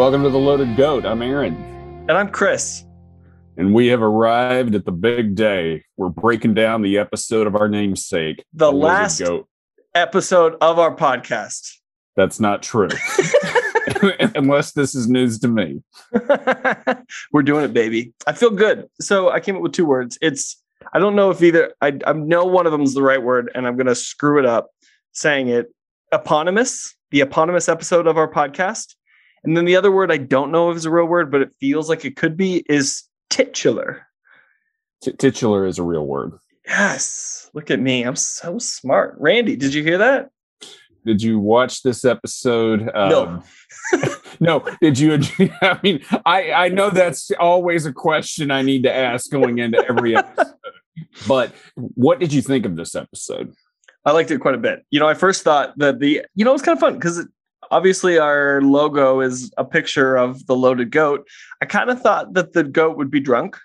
Welcome to the Loaded Goat. I'm Aaron. And I'm Chris. And we have arrived at the big day. We're breaking down the episode of our namesake, the, the last Goat. episode of our podcast. That's not true. Unless this is news to me. We're doing it, baby. I feel good. So I came up with two words. It's I don't know if either I, I know one of them is the right word, and I'm gonna screw it up saying it. Eponymous, the eponymous episode of our podcast. And then the other word I don't know if it's a real word, but it feels like it could be is titular. T- titular is a real word. Yes. Look at me. I'm so smart. Randy, did you hear that? Did you watch this episode? Um, no. no. Did you? I mean, I I know that's always a question I need to ask going into every episode. but what did you think of this episode? I liked it quite a bit. You know, I first thought that the you know it's kind of fun because obviously our logo is a picture of the loaded goat. I kind of thought that the goat would be drunk.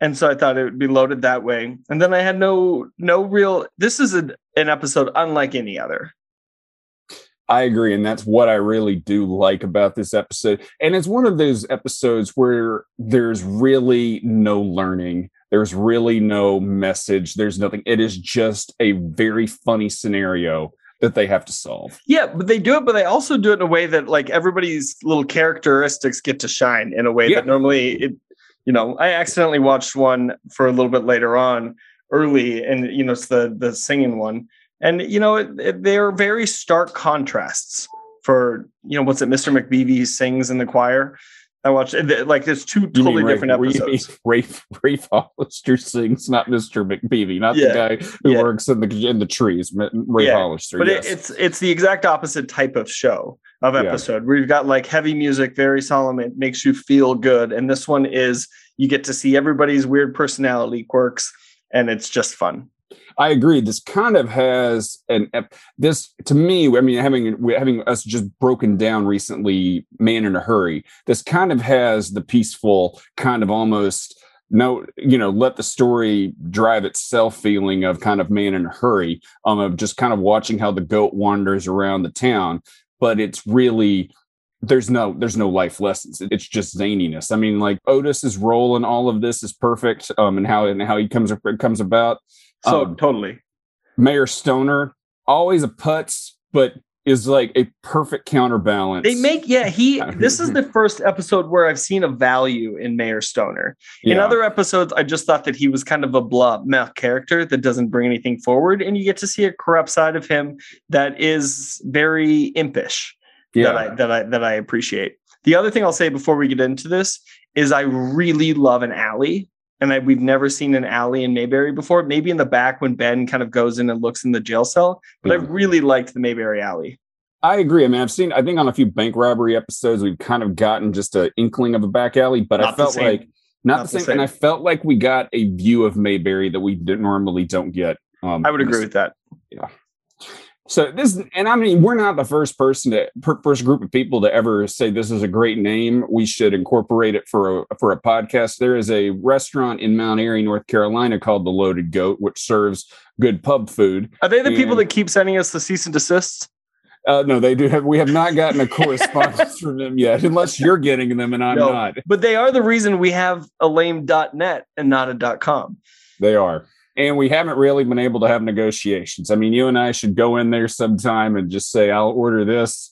And so I thought it would be loaded that way. And then I had no no real this is a, an episode unlike any other. I agree. And that's what I really do like about this episode. And it's one of those episodes where there's really no learning. There's really no message. There's nothing. It is just a very funny scenario that they have to solve. Yeah, but they do it, but they also do it in a way that like everybody's little characteristics get to shine in a way yeah. that normally it, you know, I accidentally watched one for a little bit later on early and you know, it's the the singing one. And you know, it, it, they're very stark contrasts for, you know, what's it Mr. McBeevee sings in the choir I watched. Like there's two totally different episodes. Rafe Rafe Hollister sings, not Mr. McBeevee, not yeah. the guy who yeah. works in the in the trees. Rafe yeah. Hollister, but yes. it, it's it's the exact opposite type of show of episode where you've got like heavy music, very solemn. It makes you feel good, and this one is you get to see everybody's weird personality quirks, and it's just fun. I agree. This kind of has an this to me. I mean, having having us just broken down recently, man in a hurry. This kind of has the peaceful kind of almost no, you know, let the story drive itself feeling of kind of man in a hurry. Um, of just kind of watching how the goat wanders around the town, but it's really there's no there's no life lessons it's just zaniness i mean like otis's role in all of this is perfect um and how and how he comes comes about so um, totally. Mayor Stoner, always a putz, but is like a perfect counterbalance. They make yeah, he this is the first episode where I've seen a value in Mayor Stoner. In yeah. other episodes, I just thought that he was kind of a blah meh character that doesn't bring anything forward, and you get to see a corrupt side of him that is very impish. Yeah. That I that I that I appreciate. The other thing I'll say before we get into this is I really love an alley and I, we've never seen an alley in Mayberry before. Maybe in the back when Ben kind of goes in and looks in the jail cell, but I really liked the Mayberry alley. I agree. I mean, I've seen. I think on a few bank robbery episodes, we've kind of gotten just an inkling of a back alley, but not I felt like not, not the, same. the, same. And I felt like we got a view of Mayberry that we normally don't get. Um, I would agree with that. Yeah. So this, and I mean, we're not the first person to first group of people to ever say this is a great name. We should incorporate it for a for a podcast. There is a restaurant in Mount Airy, North Carolina, called the Loaded Goat, which serves good pub food. Are they the and, people that keep sending us the cease and desists? Uh, no, they do have. We have not gotten a correspondence from them yet, unless you're getting them and I'm no, not. But they are the reason we have a lame.net and not a .com. They are and we haven't really been able to have negotiations. I mean, you and I should go in there sometime and just say, "I'll order this."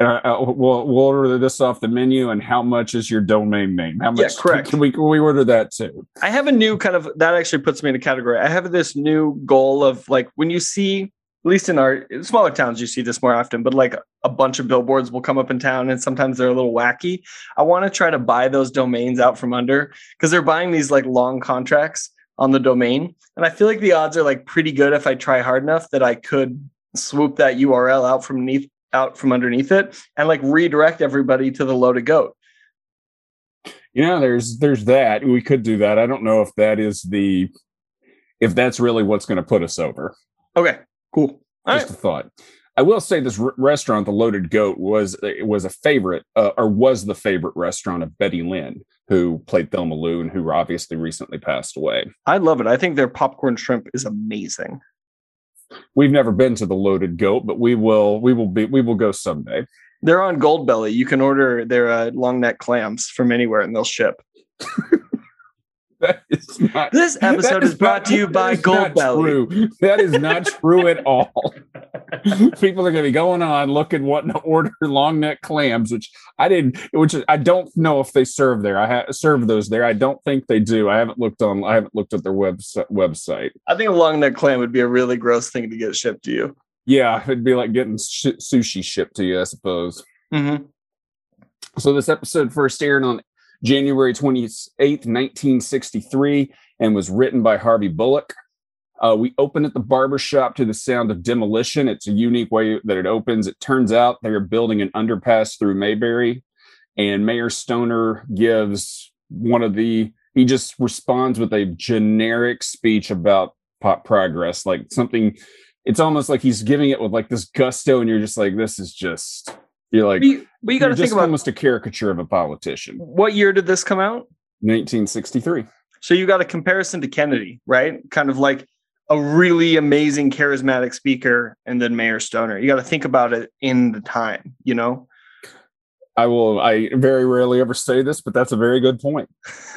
Uh, we'll, we'll order this off the menu. And how much is your domain name? How much? Yeah, correct. Can we can we order that too? I have a new kind of that actually puts me in a category. I have this new goal of like when you see, at least in our smaller towns, you see this more often. But like a bunch of billboards will come up in town, and sometimes they're a little wacky. I want to try to buy those domains out from under because they're buying these like long contracts on the domain. And I feel like the odds are like pretty good if I try hard enough that I could swoop that URL out from underneath out from underneath it and like redirect everybody to the loaded goat. You know, there's there's that. We could do that. I don't know if that is the if that's really what's going to put us over. Okay, cool. All Just right. a thought. I will say this r- restaurant, the Loaded Goat, was was a favorite uh, or was the favorite restaurant of Betty Lynn, who played Thelma Lou and who obviously recently passed away. I love it. I think their popcorn shrimp is amazing. We've never been to the Loaded Goat, but we will. We will be. We will go someday. They're on Goldbelly. You can order their uh, long neck clams from anywhere and they'll ship. That is not, This episode is brought to you by is not Goldbelly. true. That is not true at all. People are going to be going on looking what to order long neck clams, which I didn't. Which I don't know if they serve there. I ha- serve those there. I don't think they do. I haven't looked on. I haven't looked at their website. Website. I think a long neck clam would be a really gross thing to get shipped to you. Yeah, it'd be like getting sh- sushi shipped to you, I suppose. Mm-hmm. So this episode first aired on January 28th, 1963, and was written by Harvey Bullock. Uh, we open at the barber shop to the sound of demolition. It's a unique way that it opens. It turns out they're building an underpass through Mayberry, and Mayor Stoner gives one of the. He just responds with a generic speech about pop progress, like something. It's almost like he's giving it with like this gusto, and you're just like, this is just. You're like, But you, but you got to think about almost a caricature of a politician. what year did this come out? 1963. So you got a comparison to Kennedy, right? Kind of like a really amazing, charismatic speaker, and then Mayor Stoner. You got to think about it in the time, you know? I will. I very rarely ever say this, but that's a very good point.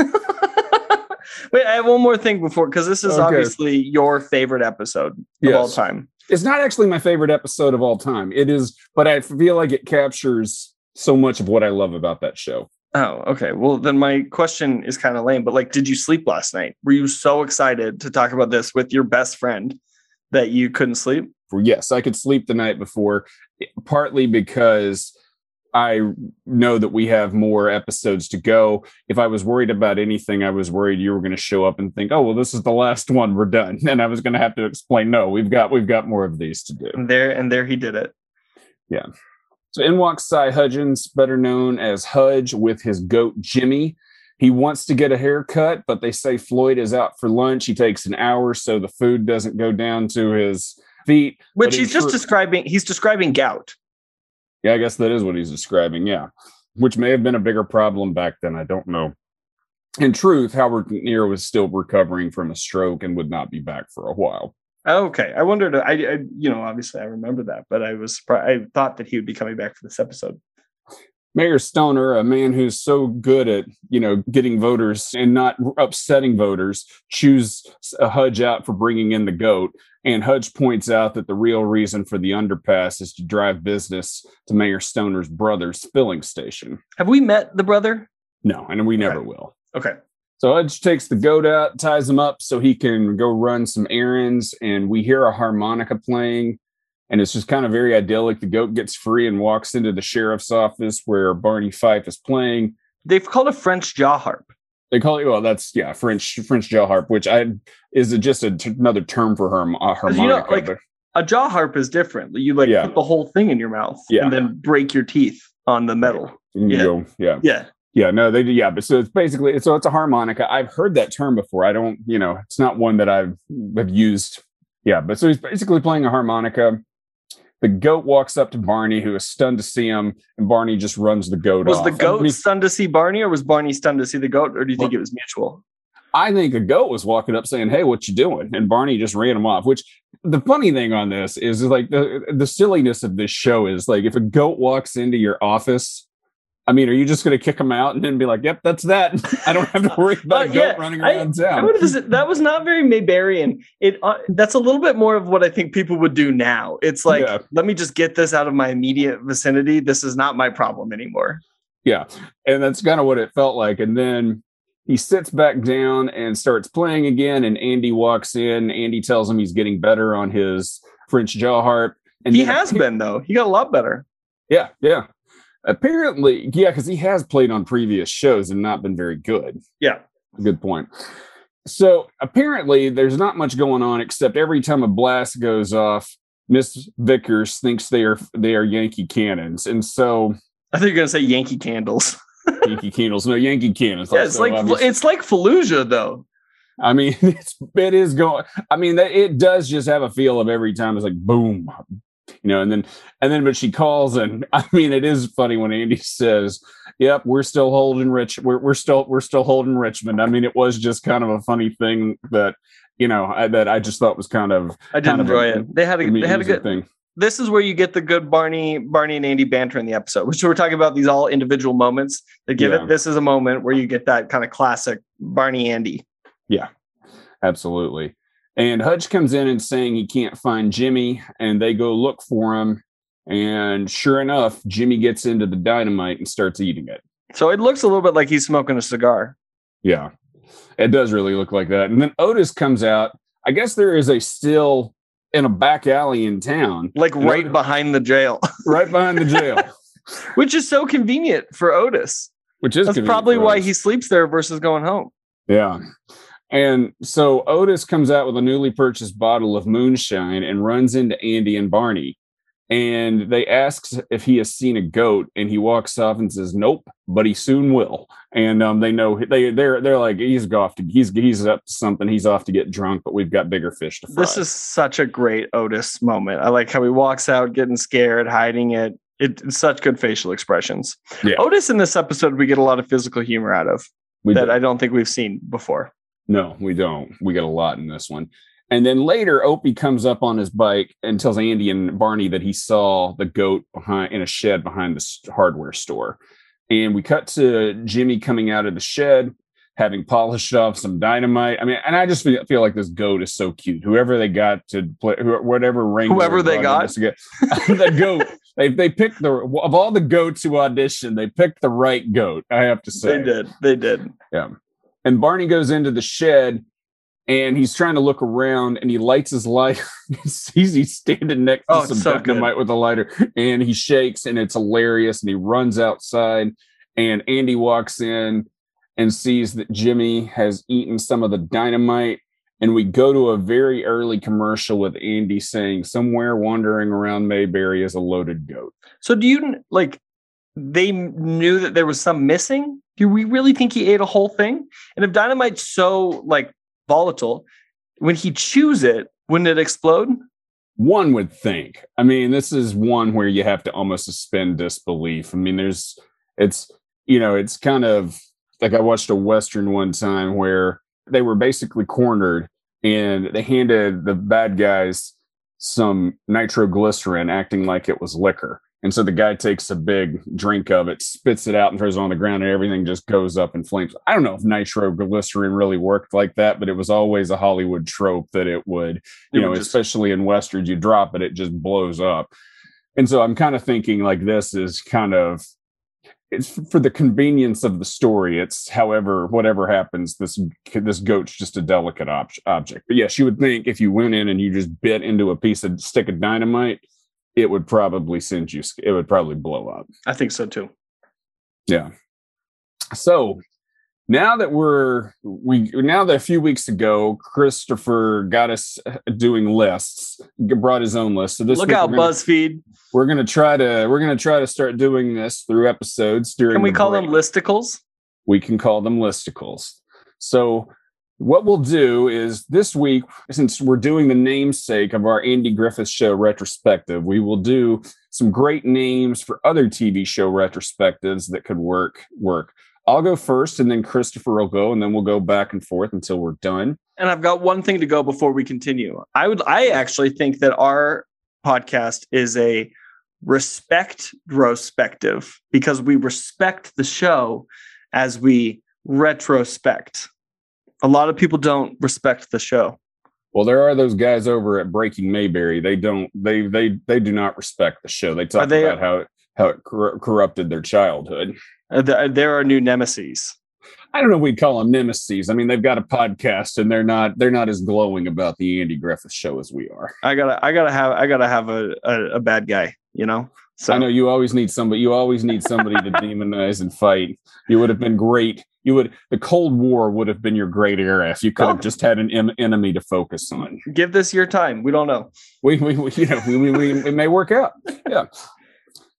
Wait, I have one more thing before because this is Okay. obviously your favorite episode of all time. It's not actually my favorite episode of all time. It is, but I feel like it captures so much of what I love about that show. Oh, okay. Well, then my question is kind of lame, but like, did you sleep last night? Were you so excited to talk about this with your best friend that you couldn't sleep? Yes, I could sleep the night before, eh, partly because I know that we have more episodes to go. If I was worried about anything, I was worried you were going to show up and think, "Oh, well, this is the last one. We're done," and I was going to have to explain, "No, we've got we've got more of these to do." And there and there he did it. So in walks Cy Hudgins, better known as Hudge, with his goat Jimmy. He wants to get a haircut, but they say Floyd is out for lunch. He takes an hour so the food doesn't go down to his feet. Which in he's just describing he's describing gout. Yeah, I guess that is what he's describing. Yeah, which may have been a bigger problem back then. I don't know. In truth, Howard McNear was still recovering from a stroke and would not be back for a while. Okay. I wondered I, I you know, obviously I remember that, but I was surprised I thought that he would be coming back for this episode. Mayor Stoner, a man who's so good at you know getting voters and not upsetting voters, chews a Hudge out for bringing in the goat. And Hudge points out that the real reason for the underpass is to drive business to Mayor Stoner's brother's filling station. Have we met the brother? No, and we never Okay. will. Okay. So Hudge takes the goat out, ties him up so he can go run some errands, and we hear a harmonica playing, and it's just kind of very idyllic. The goat gets free and walks into the sheriff's office where Barney Fife is playing. They've called a French jaw harp. They call it well, that's yeah, French French jaw harp, which I is just a t- another term for harm, uh, 'Cause you know, harmonica. like, but- A jaw harp is different. You like Yeah. put the whole thing in your mouth Yeah. and then break your teeth on the metal. yeah. go, yeah, Yeah. Yeah, no, they do, yeah, but so it's basically so it's a harmonica. I've heard that term before. I don't, you know, it's not one that I've have used. Yeah, but so he's basically playing a harmonica. The goat walks up to Barney, who is stunned to see him, and Barney just runs the goat Was off. the I goat mean, stunned to see Barney or was Barney stunned to see the goat or do you think Well- it was mutual? I think a goat was walking up saying, "Hey, what you doing?" And Barney just ran him off. Which the funny thing on this is, is like the the silliness of this show is like if a goat walks into your office, I mean, are you just going to kick him out and then be like, "Yep, that's that. I don't have to worry about a Uh, goat yeah, running around I town." have- that was not very Mayberian. It uh, that's a little bit more of what I think people would do now. It's like, Yeah. let me just get this out of my immediate vicinity. This is not my problem anymore. Yeah. And that's kind of what it felt like. And then he sits back down and starts playing again. And Andy walks in. Andy tells him he's getting better on his French jaw harp. And he has been though. He got a lot better. Yeah. Yeah. Apparently, yeah, because he has played on previous shows and not been very good. Yeah. Good point. So apparently, there's not much going on except every time a blast goes off, Miss Vickers thinks they are they are Yankee cannons, and so I think you're gonna say Yankee candles. Yankee candles, no Yankee cannons. Yeah, it's So like it's like Fallujah though. I mean, it's it is going. I mean, it does just have a feel of every time it's like boom, you know, and then and then but she calls and I mean, it is funny when Andy says, "Yep, we're still holding Rich. We're we're still we're still holding Richmond." I mean, it was just kind of a funny thing that you know I, that I just thought was kind of I did Kind of enjoy it. They had a they had a good thing. this is where you get the good Barney, Barney and Andy banter in the episode, which we're talking about these all individual moments that give yeah. it. This is a moment where you get that kind of classic Barney Andy. Yeah, absolutely. And Hudge comes in and saying he can't find Jimmy, and they go look for him. And sure enough, Jimmy gets into the dynamite and starts eating it. So it looks a little bit like he's smoking a cigar. Yeah, it does really look like that. And then Otis comes out. I guess there is a still in a back alley in town, like right behind the jail, right behind the jail, which is so convenient for Otis. Which is That's probably why he sleeps there versus going home. Yeah. And so Otis comes out with a newly purchased bottle of moonshine and runs into Andy and Barney. And they ask if he has seen a goat and he walks off and says nope but he soon will. And um, they know they they're they're like he's off to he's he's up to something. He's off to get drunk but we've got bigger fish to fry. this is such a great otis moment. I like how he walks out getting scared hiding it it's such good facial expressions. Yeah. otis in this episode we get a lot of physical humor out of we that do. i don't think we've seen before no we don't we get a lot in this one and then later, Opie comes up on his bike and tells Andy and Barney that he saw the goat behind in a shed behind the hardware store. And we cut to Jimmy coming out of the shed, having polished off some dynamite. I mean, and I just feel, like this goat is so cute. Whoever they got to play, whatever ring, whoever they got, the goat. They they picked the of all the goats who auditioned, they picked the right goat. I have to say, they did. They did. Yeah. And Barney goes into the shed and he's trying to look around and he lights his light. he sees he's standing next to oh, some so dynamite with a lighter and he shakes and it's hilarious. And he runs outside and Andy walks in and sees that Jimmy has eaten some of the dynamite. And we go to a very early commercial with Andy saying, Somewhere wandering around Mayberry is a loaded goat. So, do you like they knew that there was some missing? Do we really think he ate a whole thing? And if dynamite's so like volatile. When he chews it, wouldn't it explode? One would think. I mean, this is one where you have to almost suspend disbelief. I mean, there's, it's, you know, it's kind of like I watched a Western one time where they were basically cornered and they handed the bad guys some nitroglycerin acting like it was liquor. And so the guy takes a big drink of it, spits it out, and throws it on the ground, and everything just goes up in flames. I don't know if nitroglycerin really worked like that, but it was always a Hollywood trope that it would, you it know, would just, especially in westerns, you drop it, it just blows up. And so I'm kind of thinking like this is kind of it's for the convenience of the story. It's however whatever happens, this this goat's just a delicate ob- object. But yes, you would think if you went in and you just bit into a piece of stick of dynamite it would probably send you it would probably blow up. I think so too. Yeah. So now that we're we now that a few weeks ago christopher got us uh, doing lists brought his own list. So this look out we're gonna, buzzfeed. we're gonna try to we're gonna try to start doing this through episodes during can we call break. them listicles? We can call them listicles. So what we'll do is this week, since we're doing the namesake of our Andy Griffith Show retrospective, we will do some great names for other TV show retrospectives that could work. Work. I'll go first, and then Christopher will go, and then we'll go back and forth until we're done. And I've got one thing to go before we continue. I would, I actually think that our podcast is a respect retrospective because we respect the show as we retrospect a lot of people don't respect the show. Well, there are those guys over at Breaking Mayberry. They don't. They they they do not respect the show. They talk they, about how how it cor- corrupted their childhood. Uh, there are new nemesis. I don't know. We'd call them nemesis. I mean, they've got a podcast, and they're not they're not as glowing about the Andy Griffith show as we are. I gotta I gotta have I gotta have a a, a bad guy. You know. So I know you always need somebody. You always need somebody to demonize and fight. You would have been great you would the cold war would have been your great era if you could have oh. just had an em- enemy to focus on give this your time we don't know we, we, we you know we, we, we, it may work out yeah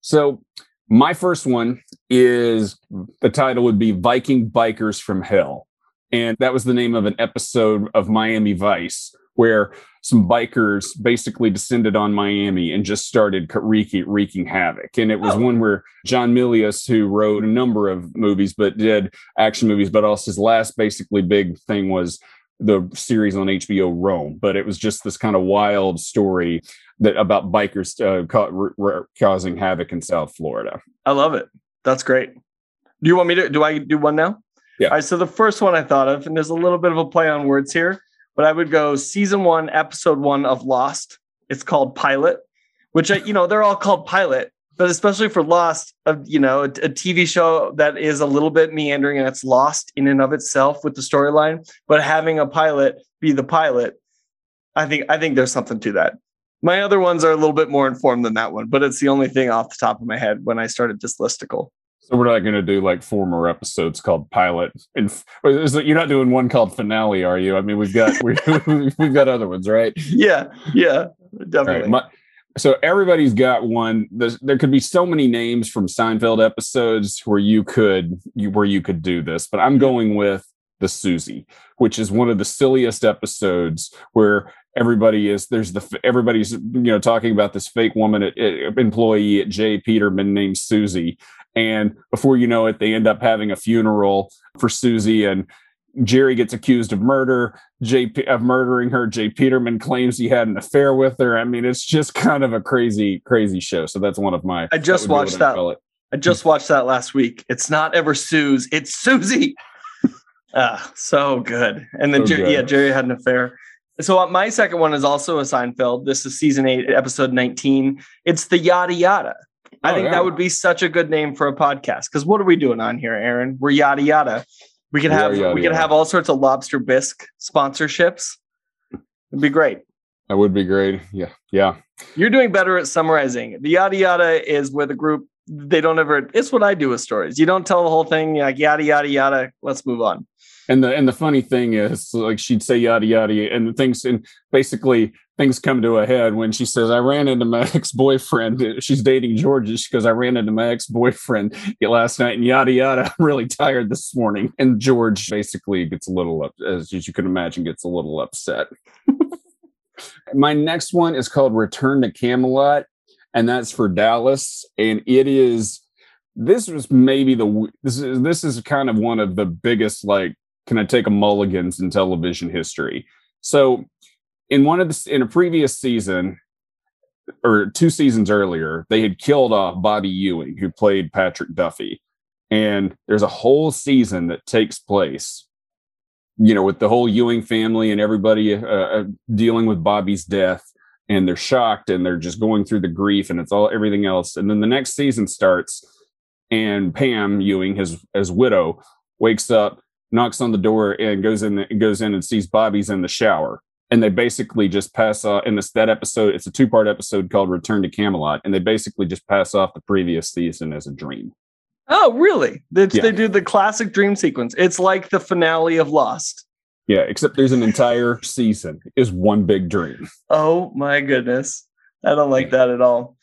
so my first one is the title would be viking bikers from hell and that was the name of an episode of miami vice where some bikers basically descended on Miami and just started wreaking, wreaking havoc. And it was oh. one where John Milius, who wrote a number of movies, but did action movies, but also his last basically big thing was the series on HBO Rome, but it was just this kind of wild story that about bikers uh, ca- r- causing havoc in South Florida. I love it. That's great. Do you want me to? Do I do one now? Yeah. All right. So the first one I thought of, and there's a little bit of a play on words here, but I would go season one, episode one of Lost. It's called Pilot, which I, you know, they're all called Pilot, but especially for Lost, of you know, a, a, TV show that is a little bit meandering and it's lost in and of itself with the storyline. But having a pilot be the pilot, I think I think there's something to that. My other ones are a little bit more informed than that one, but it's the only thing off the top of my head when I started this listicle. So we're not going to do like four more episodes called pilot. And you're not doing one called finale, are you? I mean, we've got we, we've got other ones, right? Yeah, yeah, definitely. Right, my, so everybody's got one. There's, there could be so many names from Seinfeld episodes where you could you, where you could do this, but I'm going with the Susie, which is one of the silliest episodes where everybody is there's the everybody's you know talking about this fake woman at, at, employee at J. Peterman named Susie, and before you know it, they end up having a funeral for Susie and Jerry gets accused of murder, Jay of murdering her. J. Peterman claims he had an affair with her. I mean, it's just kind of a crazy, crazy show. So that's one of my. I just that watched that. I just watched that last week. It's not ever Sue's, it's Susie. ah, so good. And then so Jerry, yeah, Jerry had an affair. So uh, my second one is also a Seinfeld. This is season eight, episode nineteen. It's the yada yada. I oh, think yeah. that would be such a good name for a podcast. Because what are we doing on here, Aaron? We're yada yada. We could have yeah, we could have all sorts of lobster bisque sponsorships. It'd be great. That would be great. Yeah. Yeah. You're doing better at summarizing. The yada yada is where the group they don't ever it's what I do with stories. You don't tell the whole thing, like yada yada yada. Let's move on. And the and the funny thing is like she'd say yada yada and the things and basically things come to a head when she says, I ran into my ex-boyfriend. She's dating George. She goes, I ran into my ex-boyfriend last night and yada yada. I'm really tired this morning. And George basically gets a little up as you can imagine, gets a little upset. my next one is called Return to Camelot, and that's for Dallas. And it is this was maybe the this is this is kind of one of the biggest like can I take a mulligans in television history. So in one of the in a previous season or two seasons earlier, they had killed off Bobby Ewing, who played Patrick Duffy. And there's a whole season that takes place, you know, with the whole Ewing family and everybody uh, uh, dealing with Bobby's death. And they're shocked and they're just going through the grief and it's all everything else. And then the next season starts, and Pam Ewing, his his widow, wakes up, knocks on the door, and goes in goes in and sees Bobby's in the shower and they basically just pass off in this that episode it's a two part episode called return to camelot and they basically just pass off the previous season as a dream. Oh really? They, yeah. they do the classic dream sequence. It's like the finale of lost. Yeah except there's an entire season is one big dream. Oh my goodness. I don't like that at all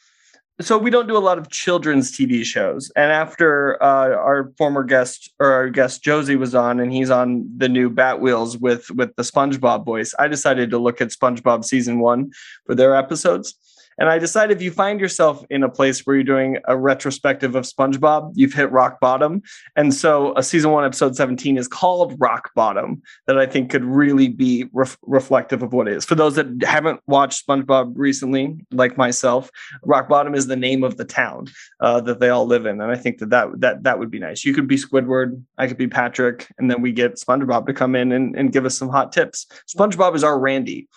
so we don't do a lot of children's TV shows. And after uh, our former guest or our guest Josie was on, and he's on the new Batwheels with with the SpongeBob voice, I decided to look at SpongeBob season one for their episodes. And I decide if you find yourself in a place where you're doing a retrospective of SpongeBob, you've hit rock bottom. And so a season one, episode 17 is called Rock Bottom, that I think could really be ref- reflective of what it is. For those that haven't watched SpongeBob recently, like myself, Rock Bottom is the name of the town uh, that they all live in. And I think that, that that that would be nice. You could be Squidward, I could be Patrick, and then we get SpongeBob to come in and, and give us some hot tips. SpongeBob is our Randy.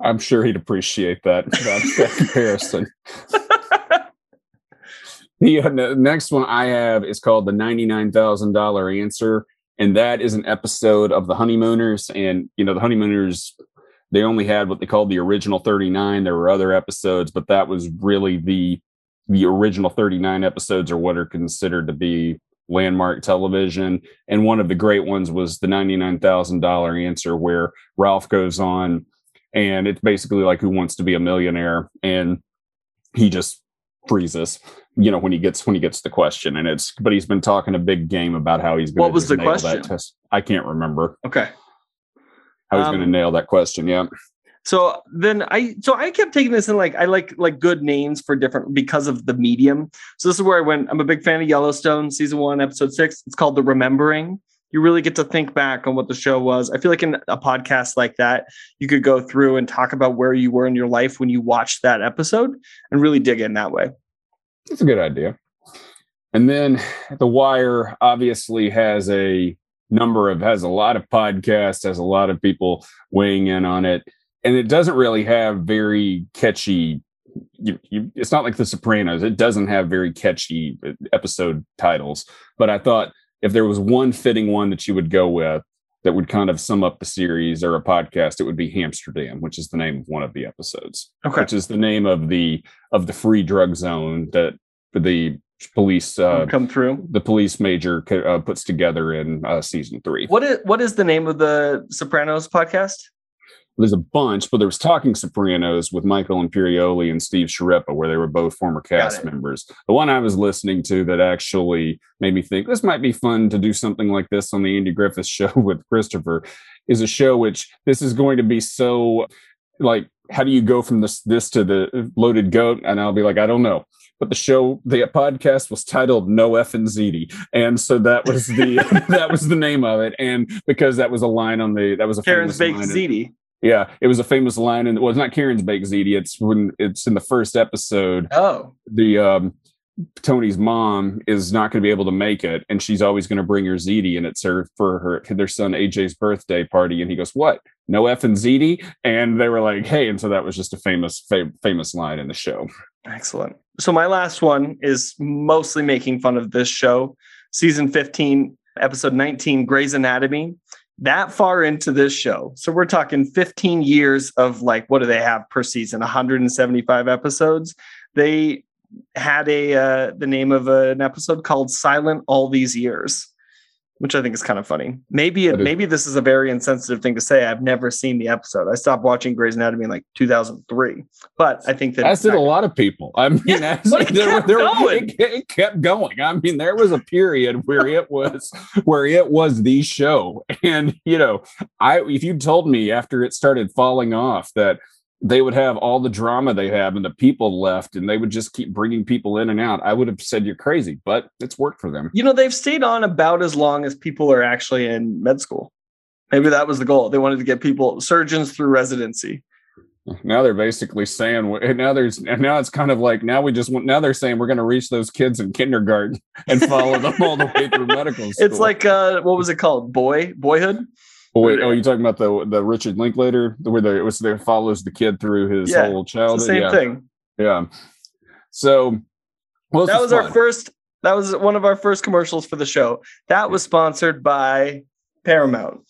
I'm sure he'd appreciate that, that, comparison. the, uh, the next one I have is called the $99,000 answer. And that is an episode of the Honeymooners. And, you know, the Honeymooners, they only had what they called the original 39. There were other episodes, but that was really the the original 39 episodes are what are considered to be landmark television. And one of the great ones was the $99,000 answer, where Ralph goes on and it's basically like who wants to be a millionaire? And he just freezes you know when he gets when he gets the question. And it's but he's been talking a big game about how he's going what was the question? test. i can't remember. Okay. How he's um, going to nail that question yeah. so then i so i kept taking this and like i like like good names for different because of the medium. So this is where i went i'm a big fan of yellowstone season one episode six. It's called the remembering you really get to think back on what the show was. I feel like in a podcast like that, you could go through and talk about where you were in your life when you watched that episode and really dig in that way. That's a good idea. And then The Wire obviously has a number of has a lot of podcasts, has a lot of people weighing in on it, and it doesn't really have very catchy. You, you, it's not like The Sopranos. It doesn't have very catchy uh, episode titles. But I thought if there was one fitting one that you would go with that would kind of sum up the series or a podcast, it would be Hamsterdam, which is the name of one of the episodes. Okay. Which is the name of the of the free drug zone that the police uh, come through. The police major uh, puts together in uh, season three. What is what is the name of the Sopranos podcast? There's a bunch, but there was Talking Sopranos with Michael Imperioli and Steve Schirripa, where they were both former cast members. The one I was listening to that actually made me think this might be fun to do something like this on the Andy Griffith show with Christopher is a show which this is going to be so like how do you go from this this to the loaded goat? And i'll be like i don't know. But the show the podcast was titled no f and ziti and so that was the that was the name of it. And because that was a line on the that was a karen's baked ziti yeah it was a famous line and well it's not karen's baked ziti it's when it's in the first episode oh the um Tony's mom is not going to be able to make it, and she's always going to bring her ziti, and it's her for her their son AJ's birthday party. And he goes, "What? No F and ziti?" And they were like, "Hey!" And so that was just a famous fam- famous line in the show. Excellent. So my last one is mostly making fun of this show, season fifteen, episode nineteen, Grey's Anatomy. That far into this show, so we're talking 15 years of like what do they have per season? 175 episodes. They had a uh, the name of an episode called "Silent All These Years," which I think is kind of funny. Maybe it, maybe this is a very insensitive thing to say. I've never seen the episode. I stopped watching Grey's Anatomy in like 2003, but I think that as did a lot of people. I mean, yeah, as, it, there, there, it, it, kept going. I mean, there was a period where it was where it was the show, and you know, I if you told me after it started falling off that they would have all the drama they have and the people left and they would just keep bringing people in and out i would have said you're crazy but it's worked for them you know they've stayed on about as long as people are actually in med school maybe that was the goal they wanted to get people surgeons through residency now they're basically saying now there's now it's kind of like now we just want now they're saying we're going to reach those kids in kindergarten and follow them all the way through medical school. It's like uh what was it called? Boy boyhood? Oh wait, oh, you talking about the the Richard Linklater, where the, it was there follows the kid through his yeah, whole childhood. same yeah. thing. Yeah. So, well, that was fun. our first. That was one of our first commercials for the show. That was sponsored by Paramount,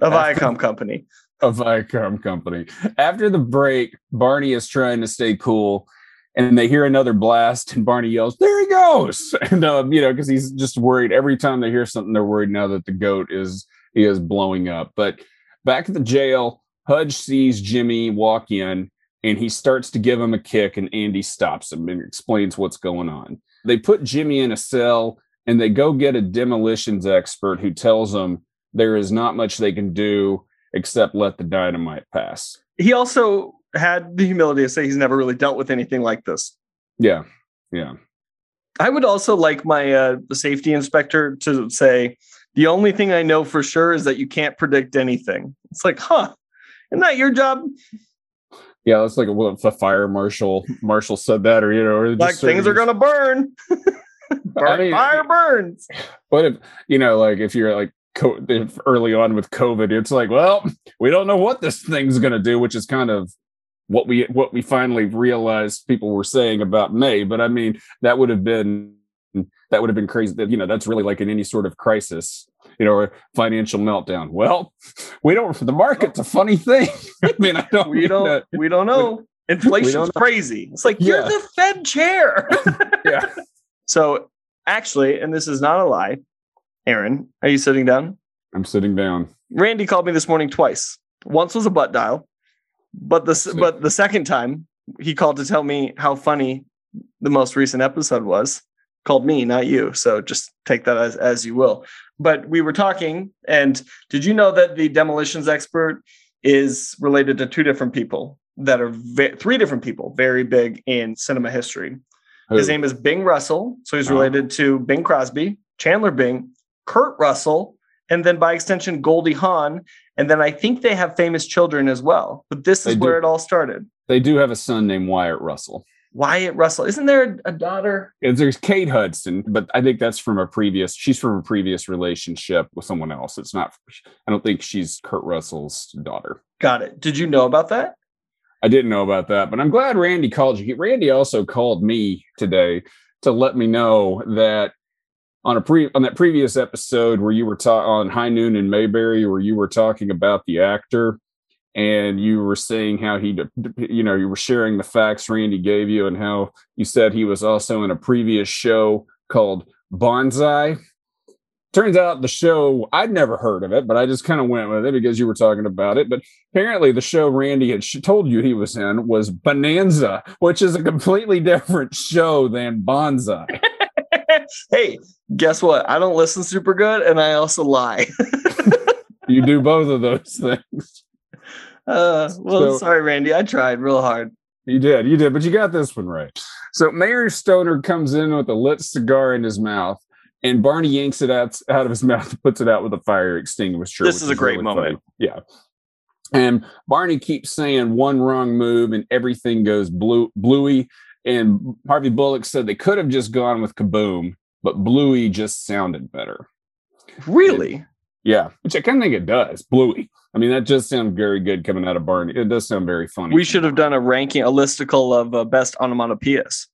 a Viacom company. A Viacom company. After the break, Barney is trying to stay cool and they hear another blast and barney yells there he goes and um, you know because he's just worried every time they hear something they're worried now that the goat is he is blowing up. But back at the jail, Hudge sees Jimmy walk in and he starts to give him a kick, and Andy stops him and explains what's going on. They put Jimmy in a cell and they go get a demolitions expert who tells them there is not much they can do except let the dynamite pass. He also had the humility to say he's never really dealt with anything like this. Yeah. Yeah. I would also like my uh, safety inspector to say, the only thing I know for sure is that you can't predict anything. It's like, huh? Isn't that your job? Yeah, that's like what the fire marshal marshal said that, or you know, or like things are gonna burn. burn I mean, fire burns. But if you know, like if you're like if early on with COVID, it's like, well, we don't know what this thing's gonna do, which is kind of what we what we finally realized people were saying about May. But I mean, that would have been that would have been crazy. That you know, that's really like in any sort of crisis, you know, or financial meltdown. Well, we don't. The market's a funny thing. I mean, I don't. We don't. We don't know. Inflation's crazy. It's like you're the Fed chair. yeah. So actually, and this is not a lie, Aaron, are you sitting down? I'm sitting down. Randy called me this morning twice. Once was a butt dial, but the but the second time he called to tell me how funny the most recent episode was called me, not you. So just take that as, as you will. But we were talking, and did you know that the demolitions expert is related to two different people that are ve- three different people, very big in cinema history? Who? His name is Bing Russell. So he's uh-huh. related oh. to Bing Crosby, Chandler Bing, Kurt Russell, and then by extension Goldie Hawn. And then I think they have famous children as well. But this is They where do. it all started. They do have a son named Wyatt Russell. Wyatt Russell. Isn't there a daughter? There's Kate Hudson, but I think that's from a previous. She's from a previous relationship with someone else. It's not. I don't think she's Kurt Russell's daughter. Got it. Did you know about that? I didn't know about that, but I'm glad Randy called you. Randy also called me today to let me know that on a pre on that previous episode where you were ta- on High Noon in Mayberry, where you were talking about the actor and you were saying how he, you know, you were sharing the facts Randy gave you and how you said he was also in a previous show called Bonsai. Turns out the show I'd never heard of it, but I just kind of went with it because you were talking about it. But apparently, the show Randy had sh- told you he was in was Bonanza, which is a completely different show than Bonsai. hey, guess what? I don't listen super good, and I also lie. you do both of those things. Uh, well, So- sorry, Randy. I tried real hard. You did, you did, but you got this one right. So Mayor Stoner comes in with a lit cigar in his mouth, and Barney yanks it out, out of his mouth and puts it out with a fire extinguisher. This which is a great really moment. funny. Yeah. And Barney keeps saying one wrong move and everything goes blue bluey. And Harvey Bullock said they could have just gone with kaboom, but bluey just sounded better. Really? Yeah, which I kind of think it does. Bluey. I mean, that just sounds very good coming out of Barney. It does sound very funny. We should have done a ranking, a listicle of uh, best onomatopoeias.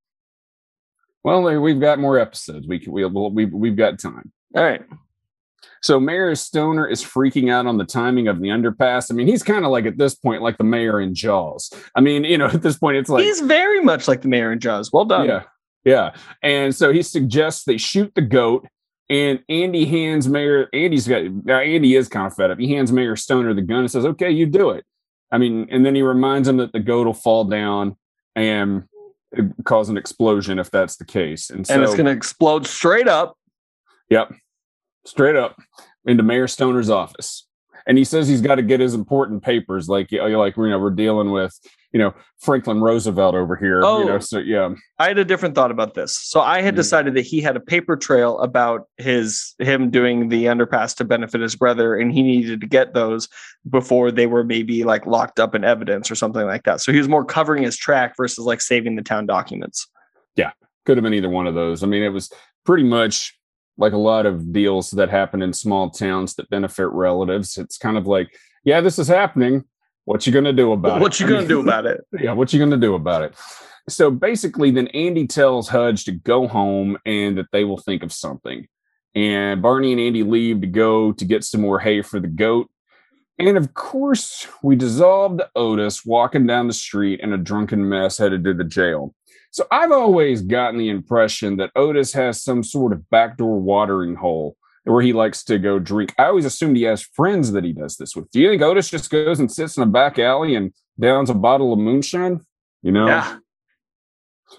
Well, we've got more episodes. We can, we we've we've got time. All right. So Mayor Stoner is freaking out on the timing of the underpass. I mean, he's kind of like at this point, like the mayor in Jaws. I mean, you know, at this point, it's like He's very much like the mayor in Jaws. Well done. yeah, yeah. And so he suggests they shoot the goat. And Andy hands Mayor Andy's got now Andy is kind of fed up. He hands Mayor Stoner the gun and says, "Okay, you do it." I mean, and then he reminds him that the goat will fall down and cause an explosion if that's the case. And so And it's going to explode straight up. Yep. Straight up into Mayor Stoner's office. And he says he's got to get his important papers, like you know, like you know, we're dealing with, you know, Franklin Roosevelt over here. Oh. You know, so yeah. I had a different thought about this. So I had Mhm. decided that he had a paper trail about his him doing the underpass to benefit his brother, and he needed to get those before they were maybe like locked up in evidence or something like that. So he was more covering his track versus like saving the town documents. Yeah, could have been either one of those. I mean, it was pretty much like a lot of deals that happen in small towns that benefit relatives. It's kind of like, yeah, this is happening. What you gonna do about it? What you gonna do about it? yeah, what you gonna do about it? So basically, then Andy tells Hudge to go home and that they will think of something. And Barney and Andy leave to go to get some more hay for the goat. And of course, we dissolved Otis walking down the street in a drunken mess headed to the jail. So I've always gotten the impression that Otis has some sort of backdoor watering hole where he likes to go drink. I always assumed he has friends that he does this with. Do you think Otis just goes and sits in a back alley and downs a bottle of moonshine? You know? Yeah.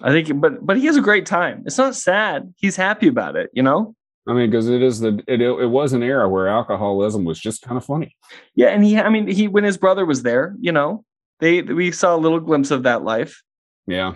I think, but but he has a great time. It's not sad. He's happy about it. You know. I mean, because it is the it, it was an era where alcoholism was just kind of funny. Yeah, and he. I mean, he when his brother was there, you know, they we saw a little glimpse of that life. Yeah.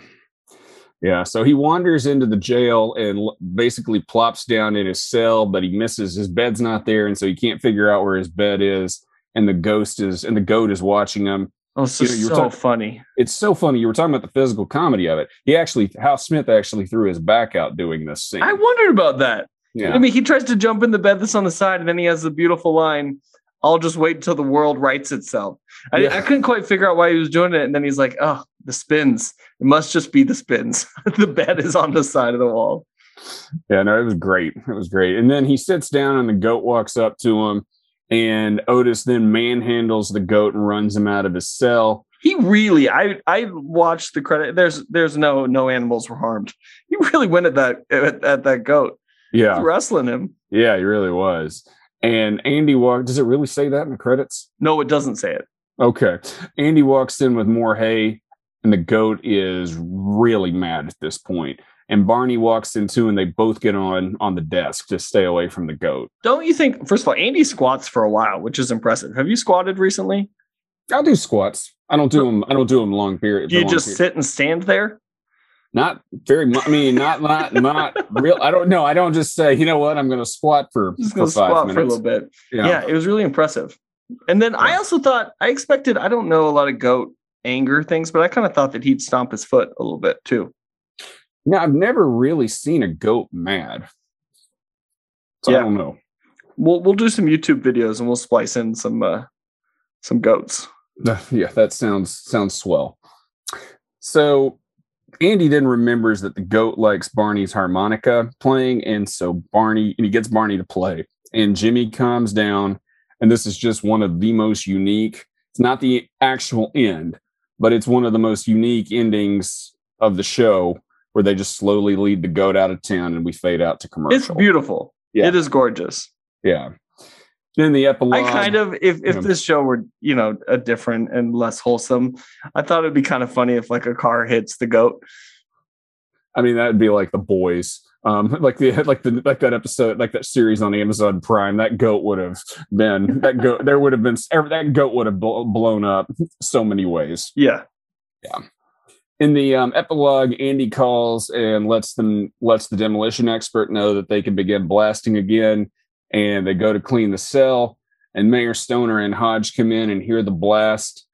Yeah. So he wanders into the jail and basically plops down in his cell, but he misses his bed's not there. And so he can't figure out where his bed is. And the ghost is, and the goat is watching him. Oh, so, You know, you so talking- funny. It's so funny. You were talking about the physical comedy of it. He actually, Hal Smith actually threw his back out doing this scene. I wondered about that. yeah. I mean, he tries to jump in the bed that's on the side, and then he has the beautiful line, "I'll just wait until the world rights itself." I, Yeah. I couldn't quite figure out why he was doing it, and then he's like, "Oh, the spins. It must just be the spins. the bed is on the side of the wall." Yeah, no, it was great. It was great. And then he sits down and the goat walks up to him. And Otis then manhandles the goat and runs him out of his cell. He really, I I watched the credit. There's there's no no animals were harmed. He really went at that at, at that goat. Yeah. wrestling him. Yeah, he really was. And Andy walked. Does it really say that in the credits? No, it doesn't say it. Okay. Andy walks in with more hay, and the goat is really mad at this point. And Barney walks in too, and they both get on on the desk to stay away from the goat. Don't you think? First of all, Andy squats for a while, which is impressive. Have you squatted recently? I'll do squats. I don't do them. I don't do them long period. Do you long just period. sit and stand there? not very i mean not not not real i don't know i don't just say you know what i'm gonna squat for, Just gonna five squat minutes for a little bit. Yeah. it was really impressive. And then I also thought I expected. I don't know a lot of goat anger things, but I kind of thought that he'd stomp his foot a little bit too. now i've never really seen a goat mad so Yeah. i don't know We'll we'll do some YouTube videos and we'll splice in some uh, some goats. yeah that sounds sounds swell so andy then remembers that the goat likes barney's harmonica playing and so barney and he gets barney to play and jimmy comes down and this is just one of the most unique it's not the actual end but it's one of the most unique endings of the show where they just slowly lead the goat out of town and we fade out to commercial It's beautiful. Yeah. It is gorgeous. yeah then the epilogue I kind of if if this show were you know a different and less wholesome, I thought it'd be kind of funny if like a car hits the goat. I mean, that'd be like the boys. Um, like the like the like that episode, like that series on Amazon Prime. That goat would have been that goat. There would have been that goat would have blown up so many ways. Yeah, yeah, In the um, epilogue, Andy calls and lets them lets the demolition expert know that they can begin blasting again, and they go to clean the cell. And Mayor Stoner and Hudge come in and hear the blast,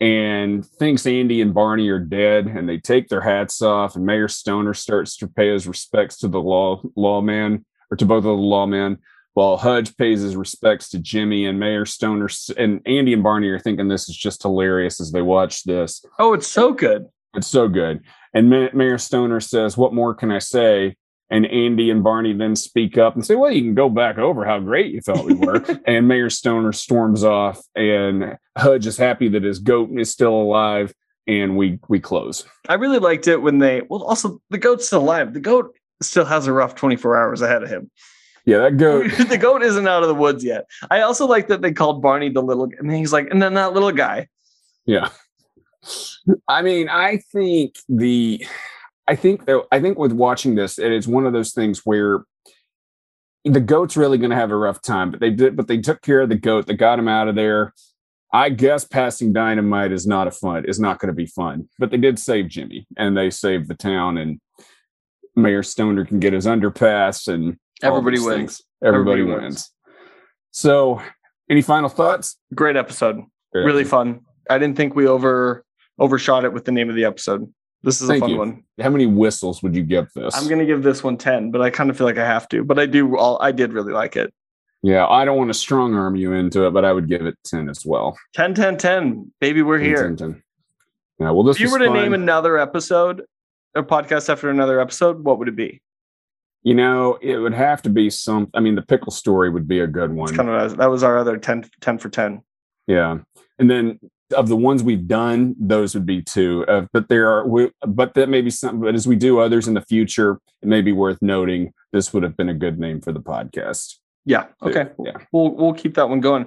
and thinks Andy and Barney are dead, and they take their hats off. And Mayor Stoner starts to pay his respects to the law lawman or to both of the lawmen, while Hudge pays his respects to Jimmy and Mayor Stoner. And Andy and Barney are thinking this is just hilarious as they watch this. Oh, it's so good. It's so good. And Mayor Stoner says, What more can I say? And Andy and Barney then speak up and say, Well, you can go back over how great you thought we were. and Mayor Stoner storms off, and Hudge is happy that his goat is still alive. And we we close. I really liked it when they well also the goat's still alive. The goat still has a rough 24 hours ahead of him. Yeah, that goat. the goat isn't out of the woods yet. I also like that they called Barney the little and he's like, and then that little guy. Yeah. I mean, I think the I think though I think with watching this, it is one of those things where the goat's really going to have a rough time, but they did but they took care of the goat, they got him out of there. I guess passing dynamite is not a fun, is not going to be fun. But they did save Jimmy and they saved the town and Mayor Stoner can get his underpass and Everybody wins. things. Everybody, Everybody wins. wins. So any final thoughts? Great episode. Really fun. I didn't think we over overshot it with the name of the episode. This is Thank a fun you. one. How many whistles would you give this? I'm gonna give this one 10, but I kind of feel like I have to. But I do all I did really like it. Yeah, I don't want to strong arm you into it, but I would give it 10 as well. 10, 10, 10. Baby, we're 10, here. 10, 10. Yeah, well, this If you were to fun. name another episode, a podcast after another episode, what would it be? you know, it would have to be some. I mean, the pickle story would be a good one. Kind of that was our other 10, 10 for 10. yeah, and then of the ones we've done, those would be two. Uh, but there are, we, but that may be something. But as we do others in the future, it may be worth noting. This would have been a good name for the podcast. Yeah. too. Okay. Yeah. We'll we'll keep that one going.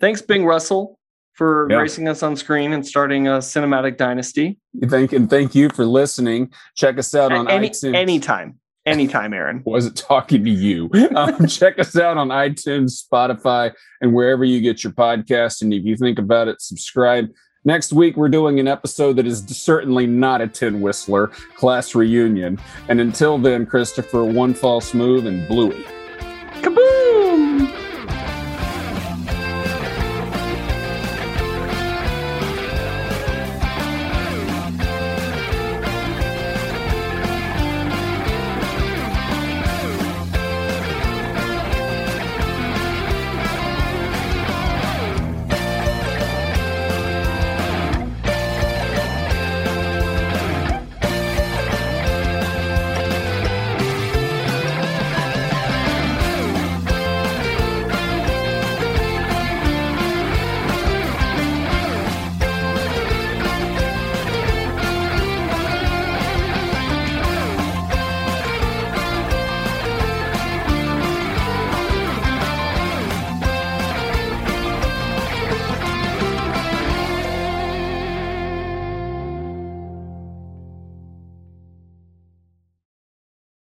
Thanks, Bing Russell, for Yeah. gracing us on screen and starting a cinematic dynasty. Thank you. and thank you for listening. Check us out on Any, iTunes. anytime. Anytime, Aaron. wasn't talking to you. Um, check us out on iTunes, Spotify, and wherever you get your podcast. And if you think about it, subscribe. Next week, we're doing an episode that is certainly not a tin whistler class reunion. And until then, Christopher, one false move and Bluey.